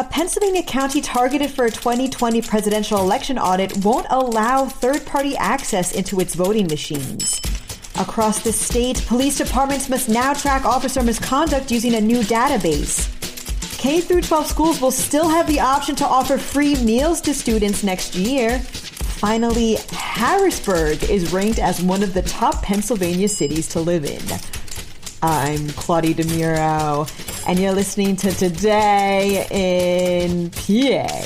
A Pennsylvania county targeted for a 2020 presidential election audit won't allow third party access into its voting machines. Across the state, police departments must now track officer misconduct using a new database. K 12 schools will still have the option to offer free meals to students next year. Finally, Harrisburg is ranked as one of the top Pennsylvania cities to live in. I'm Claudia DeMuro, and you're listening to Today in PA.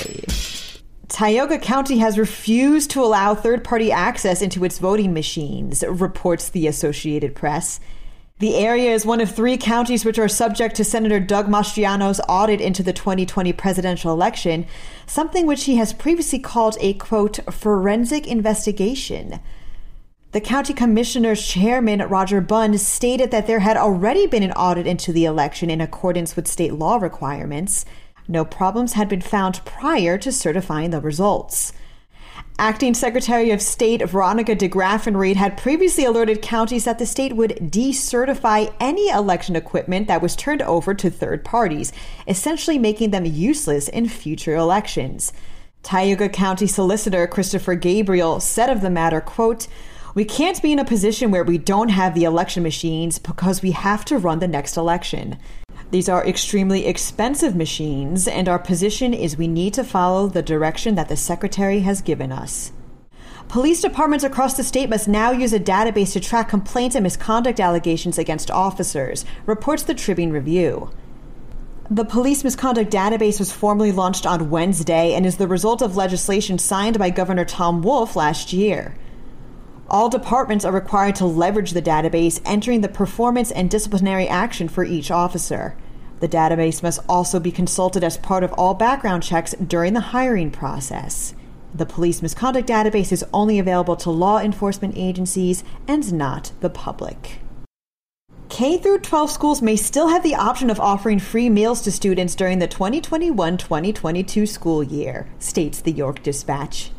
Tioga County has refused to allow third party access into its voting machines, reports the Associated Press. The area is one of three counties which are subject to Senator Doug Mastriano's audit into the 2020 presidential election, something which he has previously called a quote, forensic investigation. The county commissioner's chairman, Roger Bunn, stated that there had already been an audit into the election in accordance with state law requirements. No problems had been found prior to certifying the results. Acting Secretary of State Veronica Degraffenreid had previously alerted counties that the state would decertify any election equipment that was turned over to third parties, essentially making them useless in future elections. Tioga County Solicitor Christopher Gabriel said of the matter, quote, we can't be in a position where we don't have the election machines because we have to run the next election. These are extremely expensive machines, and our position is we need to follow the direction that the Secretary has given us. Police departments across the state must now use a database to track complaints and misconduct allegations against officers, reports the Tribune Review. The police misconduct database was formally launched on Wednesday and is the result of legislation signed by Governor Tom Wolf last year. All departments are required to leverage the database, entering the performance and disciplinary action for each officer. The database must also be consulted as part of all background checks during the hiring process. The police misconduct database is only available to law enforcement agencies and not the public. K through 12 schools may still have the option of offering free meals to students during the 2021 2022 school year, states the York Dispatch.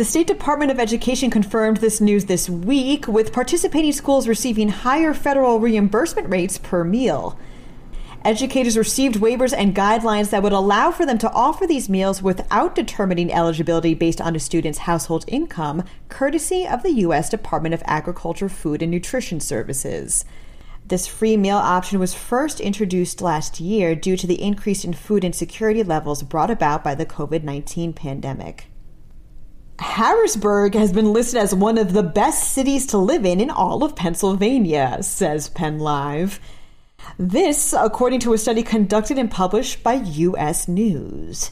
The State Department of Education confirmed this news this week, with participating schools receiving higher federal reimbursement rates per meal. Educators received waivers and guidelines that would allow for them to offer these meals without determining eligibility based on a student's household income, courtesy of the U.S. Department of Agriculture, Food, and Nutrition Services. This free meal option was first introduced last year due to the increase in food insecurity levels brought about by the COVID 19 pandemic. Harrisburg has been listed as one of the best cities to live in in all of Pennsylvania, says Penn Live. This, according to a study conducted and published by U.S. News.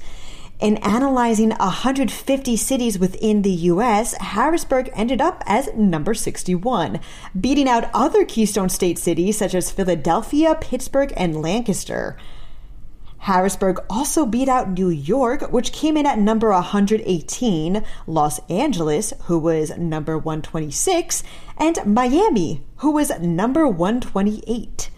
In analyzing 150 cities within the U.S., Harrisburg ended up as number 61, beating out other Keystone State cities such as Philadelphia, Pittsburgh, and Lancaster. Harrisburg also beat out New York, which came in at number 118, Los Angeles, who was number 126, and Miami, who was number 128.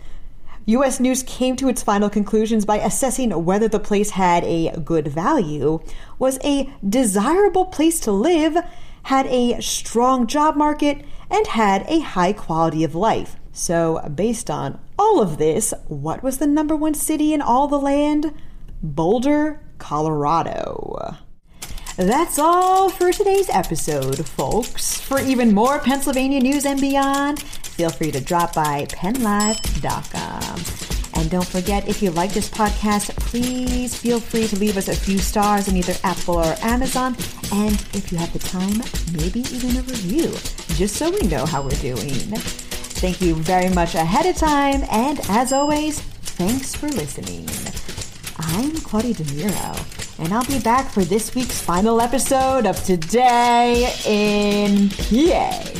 U.S. News came to its final conclusions by assessing whether the place had a good value, was a desirable place to live, had a strong job market, and had a high quality of life. So, based on all of this, what was the number one city in all the land? Boulder, Colorado. That's all for today's episode, folks. For even more Pennsylvania news and beyond, feel free to drop by pennlive.com. And don't forget, if you like this podcast, please feel free to leave us a few stars in either Apple or Amazon. And if you have the time, maybe even a review, just so we know how we're doing. Thank you very much ahead of time, and as always, thanks for listening. I'm Claudia DeMuro, and I'll be back for this week's final episode of Today in PA.